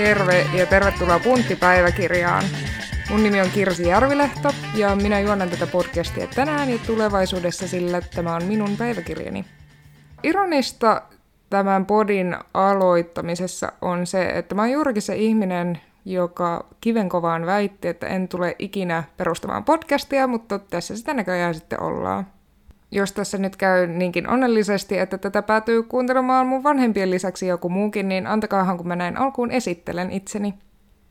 Terve ja tervetuloa Punttipäiväkirjaan. Mun nimi on Kirsi Järvilehto ja minä juonan tätä podcastia tänään ja tulevaisuudessa, sillä tämä on minun päiväkirjani. Ironista tämän podin aloittamisessa on se, että mä oon juurikin se ihminen, joka kivenkovaan väitti, että en tule ikinä perustamaan podcastia, mutta tässä sitä näköjään sitten ollaan. Jos tässä nyt käy niinkin onnellisesti, että tätä päätyy kuuntelemaan mun vanhempien lisäksi joku muukin, niin antakaahan kun mä näin alkuun esittelen itseni.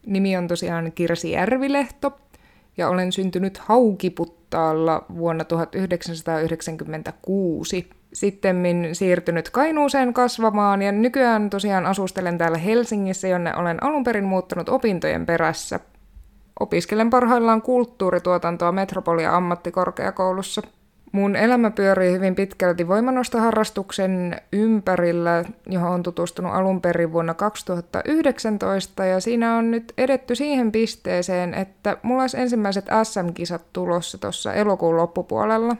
Nimi on tosiaan Kirsi Järvilehto, ja olen syntynyt Haukiputtaalla vuonna 1996. Sitten siirtynyt Kainuuseen kasvamaan ja nykyään tosiaan asustelen täällä Helsingissä, jonne olen alun perin muuttanut opintojen perässä. Opiskelen parhaillaan kulttuurituotantoa Metropolia ammattikorkeakoulussa – Mun elämä pyörii hyvin pitkälti voimanostoharrastuksen ympärillä, johon on tutustunut alun perin vuonna 2019, ja siinä on nyt edetty siihen pisteeseen, että mulla olisi ensimmäiset SM-kisat tulossa tuossa elokuun loppupuolella.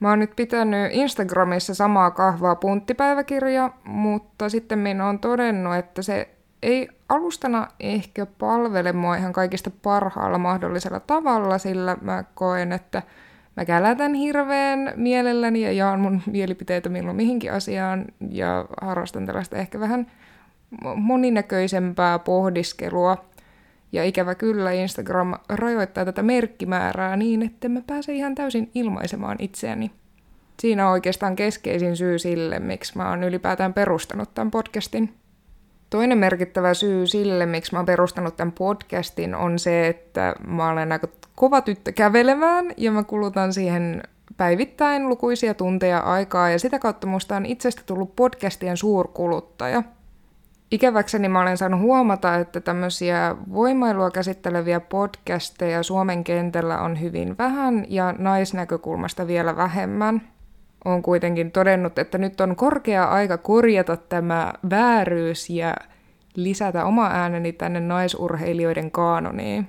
Mä oon nyt pitänyt Instagramissa samaa kahvaa punttipäiväkirjaa, mutta sitten minä on todennut, että se ei alustana ehkä palvele mua ihan kaikista parhaalla mahdollisella tavalla, sillä mä koen, että – Mä kälätän hirveän mielelläni ja jaan mun mielipiteitä milloin mihinkin asiaan ja harrastan tällaista ehkä vähän moninäköisempää pohdiskelua. Ja ikävä kyllä Instagram rajoittaa tätä merkkimäärää niin, että mä pääse ihan täysin ilmaisemaan itseäni. Siinä on oikeastaan keskeisin syy sille, miksi mä oon ylipäätään perustanut tämän podcastin. Toinen merkittävä syy sille, miksi mä oon perustanut tämän podcastin, on se, että mä olen aika kova tyttö kävelemään ja mä kulutan siihen päivittäin lukuisia tunteja aikaa ja sitä kautta musta on itsestä tullut podcastien suurkuluttaja. Ikäväkseni mä olen saanut huomata, että tämmöisiä voimailua käsitteleviä podcasteja Suomen kentällä on hyvin vähän ja naisnäkökulmasta vielä vähemmän. On kuitenkin todennut, että nyt on korkea aika korjata tämä vääryys ja lisätä oma ääneni tänne naisurheilijoiden kaanoniin.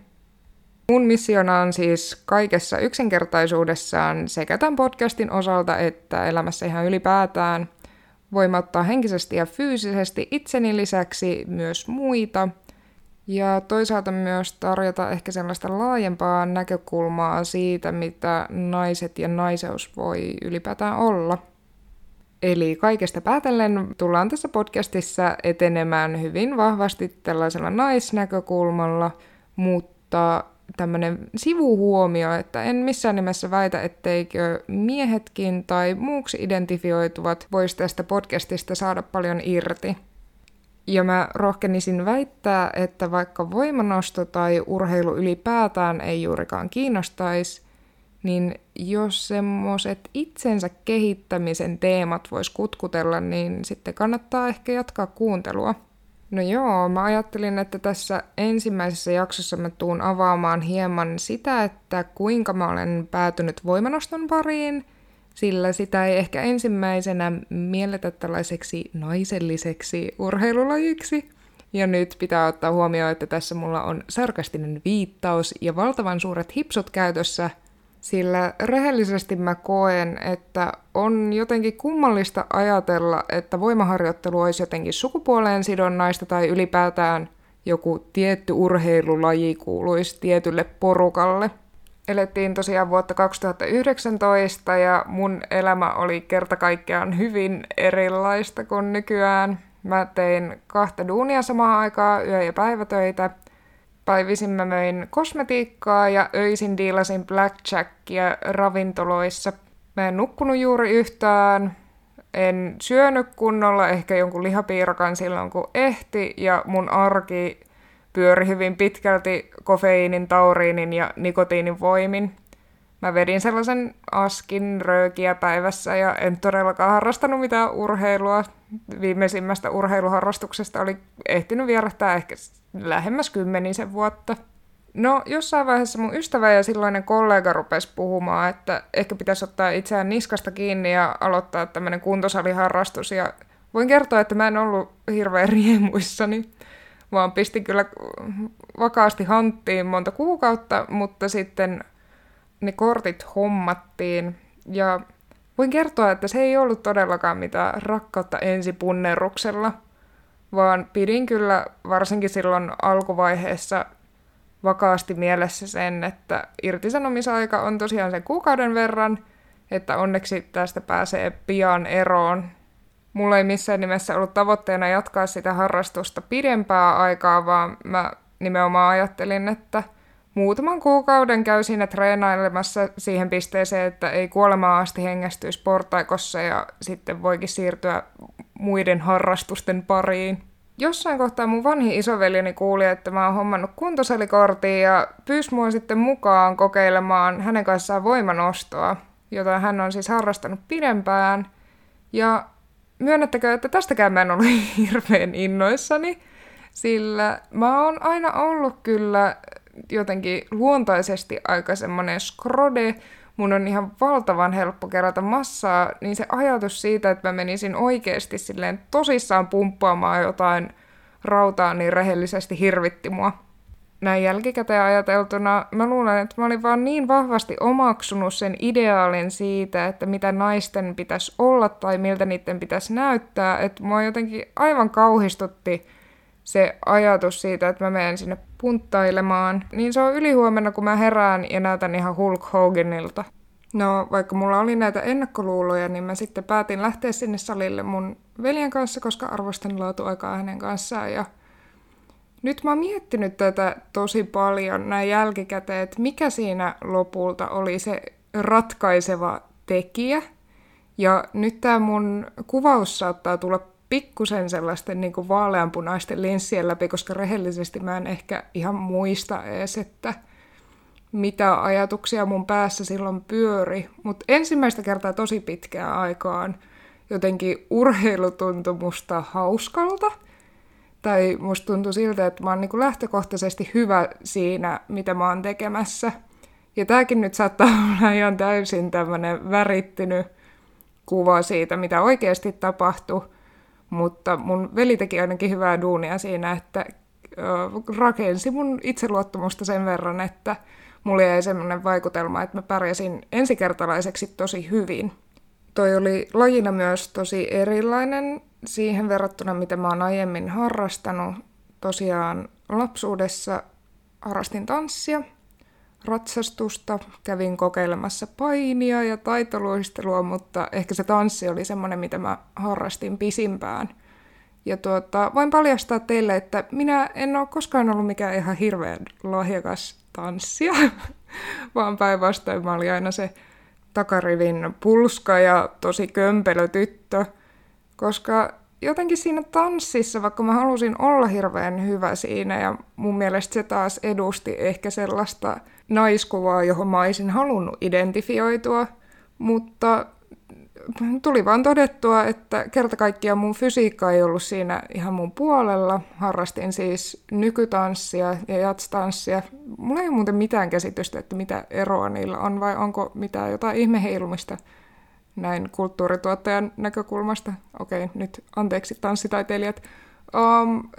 Mun missiona on siis kaikessa yksinkertaisuudessaan sekä tämän podcastin osalta että elämässä ihan ylipäätään voimauttaa henkisesti ja fyysisesti itseni lisäksi myös muita ja toisaalta myös tarjota ehkä sellaista laajempaa näkökulmaa siitä, mitä naiset ja naiseus voi ylipäätään olla. Eli kaikesta päätellen tullaan tässä podcastissa etenemään hyvin vahvasti tällaisella naisnäkökulmalla, mutta tämmöinen sivuhuomio, että en missään nimessä väitä, etteikö miehetkin tai muuksi identifioituvat voisi tästä podcastista saada paljon irti. Ja mä rohkenisin väittää, että vaikka voimanosto tai urheilu ylipäätään ei juurikaan kiinnostaisi, niin jos semmoiset itsensä kehittämisen teemat vois kutkutella, niin sitten kannattaa ehkä jatkaa kuuntelua. No joo, mä ajattelin, että tässä ensimmäisessä jaksossa mä tuun avaamaan hieman sitä, että kuinka mä olen päätynyt voimanoston pariin, sillä sitä ei ehkä ensimmäisenä mielletä tällaiseksi naiselliseksi urheilulajiksi. Ja nyt pitää ottaa huomioon, että tässä mulla on sarkastinen viittaus ja valtavan suuret hipsut käytössä – sillä rehellisesti mä koen, että on jotenkin kummallista ajatella, että voimaharjoittelu olisi jotenkin sukupuoleen sidonnaista tai ylipäätään joku tietty urheilulaji kuuluisi tietylle porukalle. Elettiin tosiaan vuotta 2019 ja mun elämä oli kerta kaikkiaan hyvin erilaista kuin nykyään. Mä tein kahta duunia samaan aikaan, yö- ja päivätöitä – Päivisin mä möin kosmetiikkaa ja öisin diilasin blackjackia ravintoloissa. Mä en nukkunut juuri yhtään, en syönyt kunnolla, ehkä jonkun lihapiirakan silloin kun ehti, ja mun arki pyöri hyvin pitkälti kofeiinin, tauriinin ja nikotiinin voimin. Mä vedin sellaisen askin röökiä päivässä ja en todellakaan harrastanut mitään urheilua. Viimeisimmästä urheiluharrastuksesta oli ehtinyt vierähtää ehkä lähemmäs kymmenisen vuotta. No, jossain vaiheessa mun ystävä ja silloinen kollega rupesi puhumaan, että ehkä pitäisi ottaa itseään niskasta kiinni ja aloittaa tämmöinen kuntosaliharrastus. Ja voin kertoa, että mä en ollut hirveän riemuissani, vaan pistin kyllä vakaasti hanttiin monta kuukautta, mutta sitten ne kortit hommattiin. Ja voin kertoa, että se ei ollut todellakaan mitään rakkautta ensipunneruksella – vaan pidin kyllä varsinkin silloin alkuvaiheessa vakaasti mielessä sen, että irtisanomisaika on tosiaan sen kuukauden verran, että onneksi tästä pääsee pian eroon. Mulla ei missään nimessä ollut tavoitteena jatkaa sitä harrastusta pidempää aikaa, vaan mä nimenomaan ajattelin, että muutaman kuukauden käy siinä treenailemassa siihen pisteeseen, että ei kuolemaan asti hengästyisi portaikossa ja sitten voikin siirtyä muiden harrastusten pariin. Jossain kohtaa mun vanhi isoveljeni kuuli, että mä oon hommannut kuntosalikortin ja pyysi mua sitten mukaan kokeilemaan hänen kanssaan voimanostoa, jota hän on siis harrastanut pidempään. Ja myönnettäkö, että tästäkään mä en ollut hirveän innoissani, sillä mä oon aina ollut kyllä jotenkin luontaisesti aika semmonen skrode, mun on ihan valtavan helppo kerätä massaa, niin se ajatus siitä, että mä menisin oikeasti silleen tosissaan pumppaamaan jotain rautaa, niin rehellisesti hirvitti mua. Näin jälkikäteen ajateltuna mä luulen, että mä olin vaan niin vahvasti omaksunut sen ideaalin siitä, että mitä naisten pitäisi olla tai miltä niiden pitäisi näyttää, että mua jotenkin aivan kauhistutti se ajatus siitä, että mä menen sinne punttailemaan, niin se on ylihuomenna, kun mä herään ja näytän ihan Hulk Hoganilta. No, vaikka mulla oli näitä ennakkoluuloja, niin mä sitten päätin lähteä sinne salille mun veljen kanssa, koska arvostan laatuaikaa hänen kanssaan. Ja nyt mä oon miettinyt tätä tosi paljon näin jälkikäteen, että mikä siinä lopulta oli se ratkaiseva tekijä. Ja nyt tämä mun kuvaus saattaa tulla pikkusen sellaisten niin kuin vaaleanpunaisten linssien läpi, koska rehellisesti mä en ehkä ihan muista edes, että mitä ajatuksia mun päässä silloin pyöri. Mutta ensimmäistä kertaa tosi pitkään aikaan jotenkin urheilu tuntui musta hauskalta. Tai musta tuntui siltä, että mä oon niin lähtökohtaisesti hyvä siinä, mitä mä oon tekemässä. Ja tääkin nyt saattaa olla ihan täysin tämmönen värittynyt kuva siitä, mitä oikeasti tapahtui mutta mun veli teki ainakin hyvää duunia siinä, että rakensi mun itseluottamusta sen verran, että mulla jäi semmoinen vaikutelma, että mä pärjäsin ensikertalaiseksi tosi hyvin. Toi oli lajina myös tosi erilainen siihen verrattuna, mitä mä oon aiemmin harrastanut. Tosiaan lapsuudessa harrastin tanssia, ratsastusta, kävin kokeilemassa painia ja taitoluistelua, mutta ehkä se tanssi oli semmoinen, mitä mä harrastin pisimpään. Ja tuota, voin paljastaa teille, että minä en ole koskaan ollut mikään ihan hirveän lahjakas tanssia, vaan päinvastoin mä olin aina se takarivin pulska ja tosi kömpelö tyttö, koska jotenkin siinä tanssissa, vaikka mä halusin olla hirveän hyvä siinä ja mun mielestä se taas edusti ehkä sellaista naiskuvaa, johon mä olisin halunnut identifioitua, mutta tuli vaan todettua, että kerta kaikkiaan mun fysiikka ei ollut siinä ihan mun puolella. Harrastin siis nykytanssia ja jatstanssia. Mulla ei ole muuten mitään käsitystä, että mitä eroa niillä on, vai onko mitään jotain ihmeheilumista näin kulttuurituottajan näkökulmasta. Okei, nyt anteeksi tanssitaiteilijat. Um,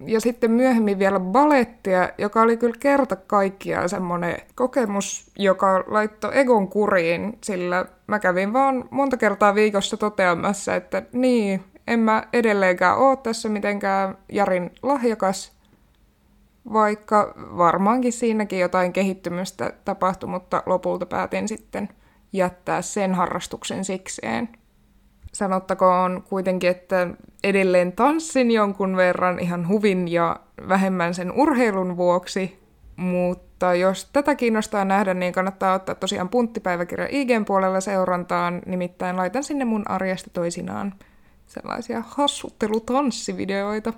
ja sitten myöhemmin vielä balettia, joka oli kyllä kerta kaikkiaan semmoinen kokemus, joka laittoi egon kuriin, sillä mä kävin vaan monta kertaa viikossa toteamassa, että niin, en mä edelleenkään ole tässä mitenkään Jarin lahjakas, vaikka varmaankin siinäkin jotain kehittymistä tapahtui, mutta lopulta päätin sitten jättää sen harrastuksen sikseen. Sanottakoon kuitenkin, että edelleen tanssin jonkun verran ihan huvin ja vähemmän sen urheilun vuoksi, mutta jos tätä kiinnostaa nähdä, niin kannattaa ottaa tosiaan punttipäiväkirja IGn puolella seurantaan, nimittäin laitan sinne mun arjesta toisinaan sellaisia hassuttelutanssivideoita.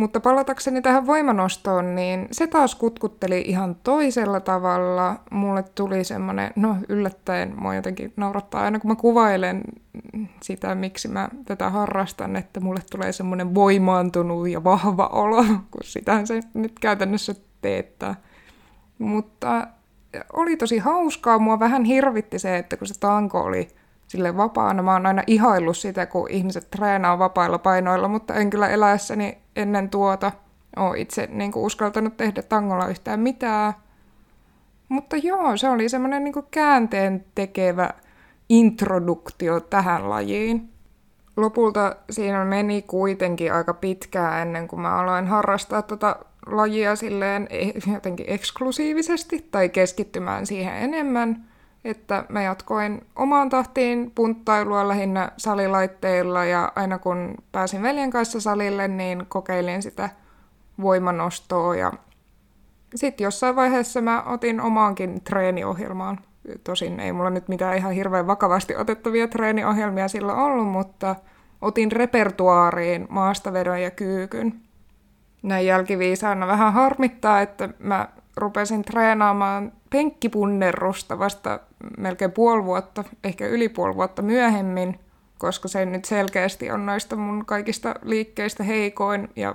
Mutta palatakseni tähän voimanostoon, niin se taas kutkutteli ihan toisella tavalla. Mulle tuli semmoinen, no yllättäen mua jotenkin naurattaa aina, kun mä kuvailen sitä, miksi mä tätä harrastan, että mulle tulee semmoinen voimaantunut ja vahva olo, kun sitähän se nyt käytännössä teettää. Mutta oli tosi hauskaa, mua vähän hirvitti se, että kun se tanko oli sille vapaana. Mä oon aina ihaillut sitä, kun ihmiset treenaa vapailla painoilla, mutta en kyllä eläessäni ennen tuota ole itse niin kuin uskaltanut tehdä tangolla yhtään mitään. Mutta joo, se oli semmoinen niin käänteen tekevä introduktio tähän lajiin. lopulta siinä meni kuitenkin aika pitkään ennen kuin mä aloin harrastaa tota lajia silleen e- jotenkin eksklusiivisesti tai keskittymään siihen enemmän. Että mä jatkoin omaan tahtiin punttailua lähinnä salilaitteilla ja aina kun pääsin veljen kanssa salille, niin kokeilin sitä voimanostoa ja sitten jossain vaiheessa mä otin omaankin treeniohjelmaan. Tosin ei mulla nyt mitään ihan hirveän vakavasti otettavia treeniohjelmia sillä ollut, mutta otin repertuaariin maastavedon ja kyykyn. Näin jälkiviisaana vähän harmittaa, että mä rupesin treenaamaan penkkipunnerrusta vasta melkein puoli vuotta, ehkä yli puoli vuotta myöhemmin, koska se nyt selkeästi on noista mun kaikista liikkeistä heikoin ja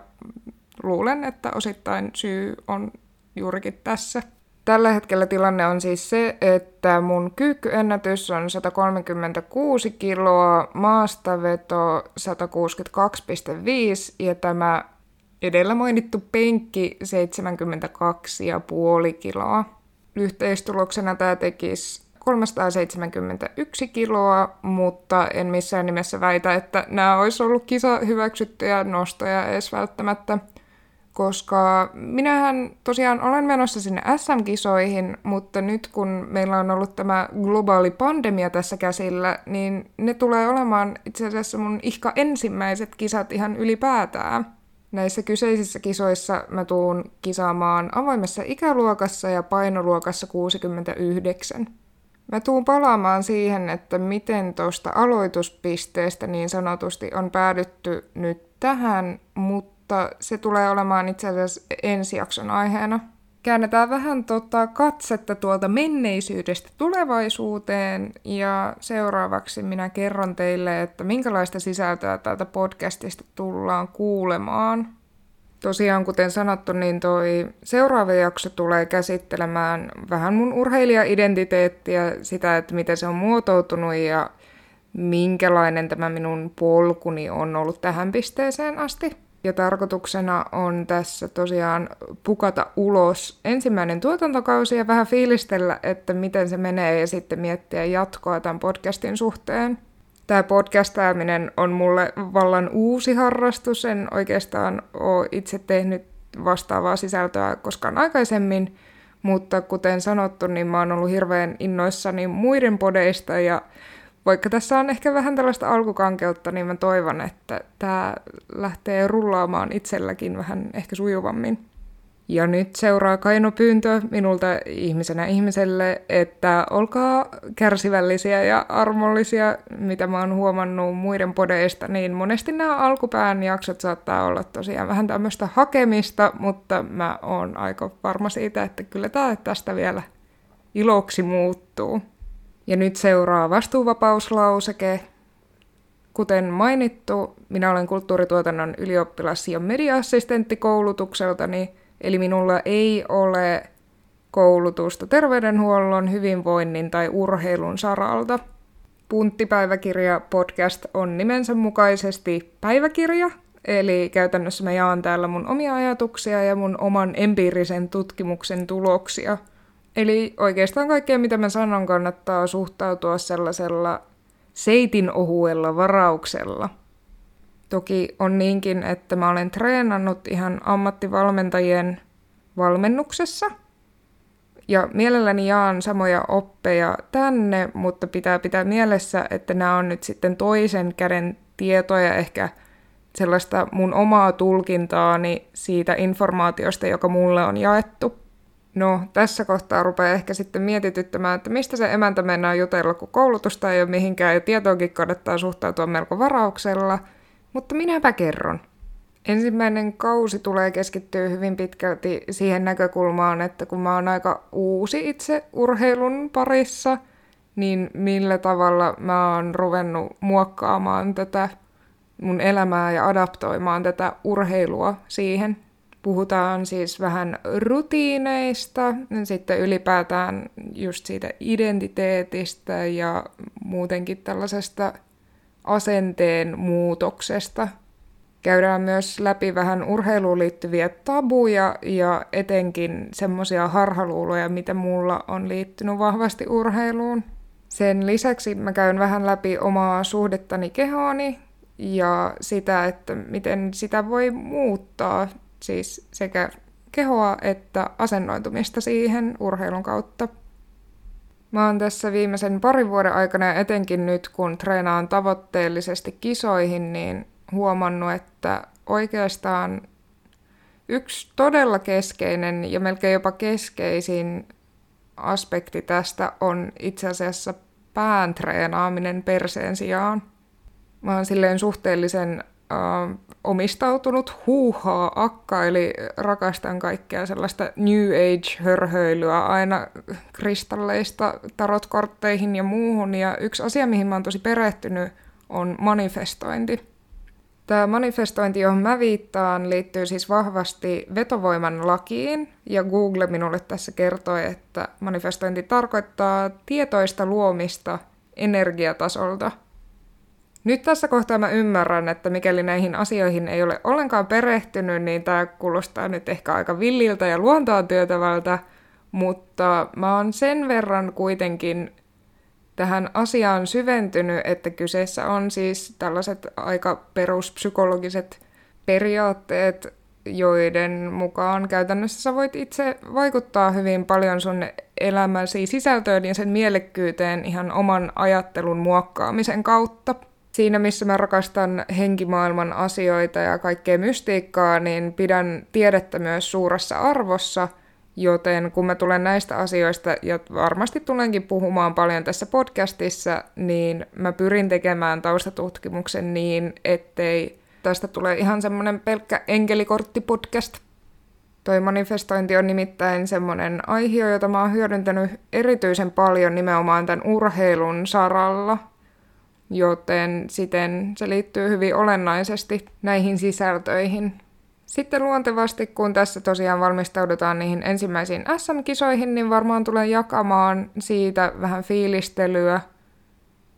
luulen, että osittain syy on juurikin tässä. Tällä hetkellä tilanne on siis se, että mun kyykkyennätys on 136 kiloa, maastaveto 162,5 ja tämä edellä mainittu penkki 72,5 kiloa. Yhteistuloksena tämä tekisi 371 kiloa, mutta en missään nimessä väitä, että nämä olisi ollut kisa hyväksyttyjä nostoja edes välttämättä koska minähän tosiaan olen menossa sinne SM-kisoihin, mutta nyt kun meillä on ollut tämä globaali pandemia tässä käsillä, niin ne tulee olemaan itse asiassa mun ihka ensimmäiset kisat ihan ylipäätään. Näissä kyseisissä kisoissa mä tuun kisaamaan avoimessa ikäluokassa ja painoluokassa 69. Mä tuun palaamaan siihen, että miten tuosta aloituspisteestä niin sanotusti on päädytty nyt tähän, mutta se tulee olemaan itse asiassa ensi jakson aiheena. Käännetään vähän tota katsetta tuolta menneisyydestä tulevaisuuteen ja seuraavaksi minä kerron teille, että minkälaista sisältöä täältä podcastista tullaan kuulemaan. Tosiaan, kuten sanottu, niin toi seuraava jakso tulee käsittelemään vähän mun urheilija-identiteettiä, sitä, että miten se on muotoutunut ja minkälainen tämä minun polkuni on ollut tähän pisteeseen asti. Ja tarkoituksena on tässä tosiaan pukata ulos ensimmäinen tuotantokausi ja vähän fiilistellä, että miten se menee ja sitten miettiä jatkoa tämän podcastin suhteen. Tämä podcastaaminen on mulle vallan uusi harrastus, en oikeastaan ole itse tehnyt vastaavaa sisältöä koskaan aikaisemmin, mutta kuten sanottu, niin mä oon ollut hirveän innoissani muiden podeista ja vaikka tässä on ehkä vähän tällaista alkukankeutta, niin mä toivon, että tämä lähtee rullaamaan itselläkin vähän ehkä sujuvammin. Ja nyt seuraa kainopyyntö minulta ihmisenä ihmiselle, että olkaa kärsivällisiä ja armollisia, mitä mä oon huomannut muiden podeista, niin monesti nämä alkupään jaksot saattaa olla tosiaan vähän tämmöistä hakemista, mutta mä oon aika varma siitä, että kyllä tämä tästä vielä iloksi muuttuu. Ja nyt seuraa vastuuvapauslauseke. Kuten mainittu, minä olen kulttuurituotannon ylioppilas- ja media-assistentti koulutukseltani, eli minulla ei ole koulutusta terveydenhuollon, hyvinvoinnin tai urheilun saralta. Punttipäiväkirja podcast on nimensä mukaisesti päiväkirja, eli käytännössä mä jaan täällä mun omia ajatuksia ja mun oman empiirisen tutkimuksen tuloksia – Eli oikeastaan kaikkea, mitä mä sanon, kannattaa suhtautua sellaisella seitin ohuella varauksella. Toki on niinkin, että mä olen treenannut ihan ammattivalmentajien valmennuksessa. Ja mielelläni jaan samoja oppeja tänne, mutta pitää pitää mielessä, että nämä on nyt sitten toisen käden tietoja, ehkä sellaista mun omaa tulkintaani siitä informaatiosta, joka mulle on jaettu. No, tässä kohtaa rupeaa ehkä sitten mietityttämään, että mistä se emäntä mennään jutella, kun koulutusta ei ole mihinkään ja tietoonkin kannattaa suhtautua melko varauksella, mutta minäpä kerron. Ensimmäinen kausi tulee keskittyä hyvin pitkälti siihen näkökulmaan, että kun mä oon aika uusi itse urheilun parissa, niin millä tavalla mä oon ruvennut muokkaamaan tätä mun elämää ja adaptoimaan tätä urheilua siihen. Puhutaan siis vähän rutiineista, sitten ylipäätään just siitä identiteetistä ja muutenkin tällaisesta asenteen muutoksesta. Käydään myös läpi vähän urheiluun liittyviä tabuja ja etenkin semmoisia harhaluuloja, mitä mulla on liittynyt vahvasti urheiluun. Sen lisäksi mä käyn vähän läpi omaa suhdettani kehooni ja sitä, että miten sitä voi muuttaa, siis sekä kehoa että asennoitumista siihen urheilun kautta. Mä oon tässä viimeisen parin vuoden aikana etenkin nyt, kun treenaan tavoitteellisesti kisoihin, niin huomannut, että oikeastaan yksi todella keskeinen ja melkein jopa keskeisin aspekti tästä on itse asiassa pään treenaaminen perseen sijaan. Mä oon silleen suhteellisen äh, omistautunut huuhaa akka, eli rakastan kaikkea sellaista New Age-hörhöilyä aina kristalleista tarotkortteihin ja muuhun. Ja yksi asia, mihin mä oon tosi perehtynyt, on manifestointi. Tämä manifestointi, johon mä viittaan, liittyy siis vahvasti vetovoiman lakiin, ja Google minulle tässä kertoi, että manifestointi tarkoittaa tietoista luomista energiatasolta – nyt tässä kohtaa mä ymmärrän, että mikäli näihin asioihin ei ole ollenkaan perehtynyt, niin tämä kuulostaa nyt ehkä aika villiltä ja luontoa työtävältä, mutta mä oon sen verran kuitenkin tähän asiaan syventynyt, että kyseessä on siis tällaiset aika peruspsykologiset periaatteet, joiden mukaan käytännössä sä voit itse vaikuttaa hyvin paljon sun elämäsi sisältöön ja sen mielekkyyteen ihan oman ajattelun muokkaamisen kautta siinä, missä mä rakastan henkimaailman asioita ja kaikkea mystiikkaa, niin pidän tiedettä myös suuressa arvossa, joten kun mä tulen näistä asioista, ja varmasti tulenkin puhumaan paljon tässä podcastissa, niin mä pyrin tekemään taustatutkimuksen niin, ettei tästä tule ihan semmoinen pelkkä enkelikorttipodcast. Toi manifestointi on nimittäin semmoinen aihe, jota mä oon hyödyntänyt erityisen paljon nimenomaan tämän urheilun saralla – joten siten se liittyy hyvin olennaisesti näihin sisältöihin. Sitten luontevasti, kun tässä tosiaan valmistaudutaan niihin ensimmäisiin SM-kisoihin, niin varmaan tulen jakamaan siitä vähän fiilistelyä.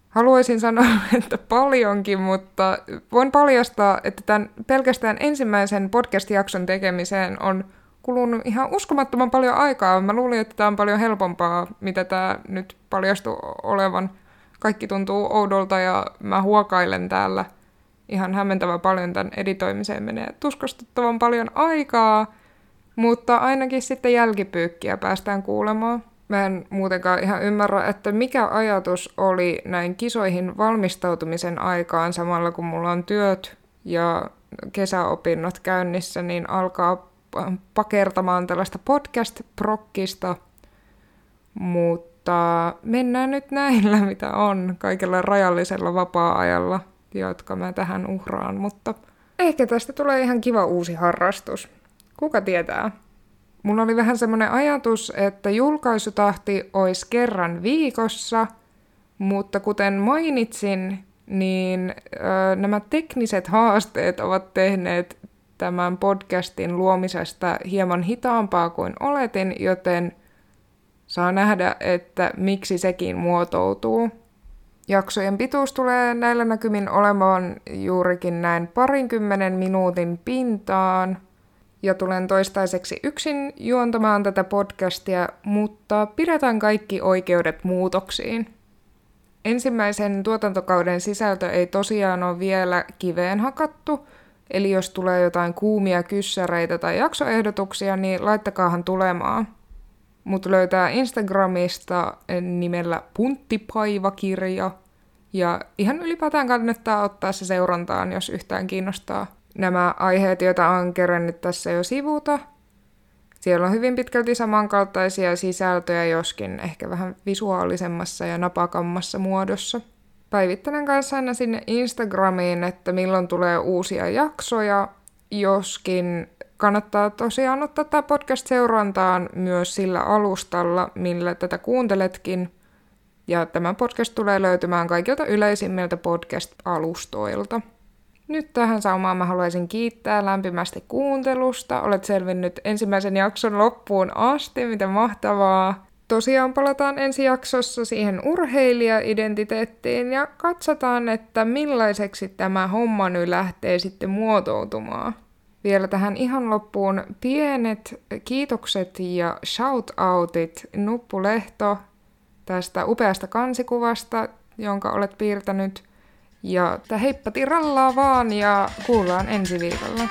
Haluaisin sanoa, että paljonkin, mutta voin paljastaa, että tämän pelkästään ensimmäisen podcast-jakson tekemiseen on kulunut ihan uskomattoman paljon aikaa. Mä luulin, että tämä on paljon helpompaa, mitä tämä nyt paljastui olevan – kaikki tuntuu oudolta ja mä huokailen täällä. Ihan hämmentävän paljon tämän editoimiseen menee. Tuskastuttavan paljon aikaa, mutta ainakin sitten jälkipyykkiä päästään kuulemaan. Mä en muutenkaan ihan ymmärrä, että mikä ajatus oli näin kisoihin valmistautumisen aikaan samalla kun mulla on työt ja kesäopinnot käynnissä, niin alkaa pakertamaan tällaista podcast-prokkista, mutta mutta mennään nyt näillä, mitä on, kaikella rajallisella vapaa-ajalla, jotka mä tähän uhraan, mutta ehkä tästä tulee ihan kiva uusi harrastus. Kuka tietää? Mulla oli vähän semmoinen ajatus, että julkaisutahti olisi kerran viikossa, mutta kuten mainitsin, niin ö, nämä tekniset haasteet ovat tehneet tämän podcastin luomisesta hieman hitaampaa kuin oletin, joten – saa nähdä, että miksi sekin muotoutuu. Jaksojen pituus tulee näillä näkymin olemaan juurikin näin parinkymmenen minuutin pintaan, ja tulen toistaiseksi yksin juontamaan tätä podcastia, mutta pidetään kaikki oikeudet muutoksiin. Ensimmäisen tuotantokauden sisältö ei tosiaan ole vielä kiveen hakattu, eli jos tulee jotain kuumia kyssäreitä tai jaksoehdotuksia, niin laittakaahan tulemaan. Mut löytää Instagramista nimellä Punttipaivakirja. Ja ihan ylipäätään kannattaa ottaa se seurantaan, jos yhtään kiinnostaa nämä aiheet, joita on kerännyt tässä jo sivuta. Siellä on hyvin pitkälti samankaltaisia sisältöjä, joskin ehkä vähän visuaalisemmassa ja napakammassa muodossa. Päivittelen kanssa aina sinne Instagramiin, että milloin tulee uusia jaksoja, joskin kannattaa tosiaan ottaa tämä podcast seurantaan myös sillä alustalla, millä tätä kuunteletkin. Ja tämä podcast tulee löytymään kaikilta yleisimmiltä podcast-alustoilta. Nyt tähän saumaan mä haluaisin kiittää lämpimästi kuuntelusta. Olet selvinnyt ensimmäisen jakson loppuun asti, mitä mahtavaa. Tosiaan palataan ensi jaksossa siihen urheilija-identiteettiin ja katsotaan, että millaiseksi tämä homma nyt lähtee sitten muotoutumaan. Vielä tähän ihan loppuun pienet kiitokset ja shoutoutit Nuppulehto tästä upeasta kansikuvasta, jonka olet piirtänyt. Ja heippa tirallaa vaan ja kuullaan ensi viikolla.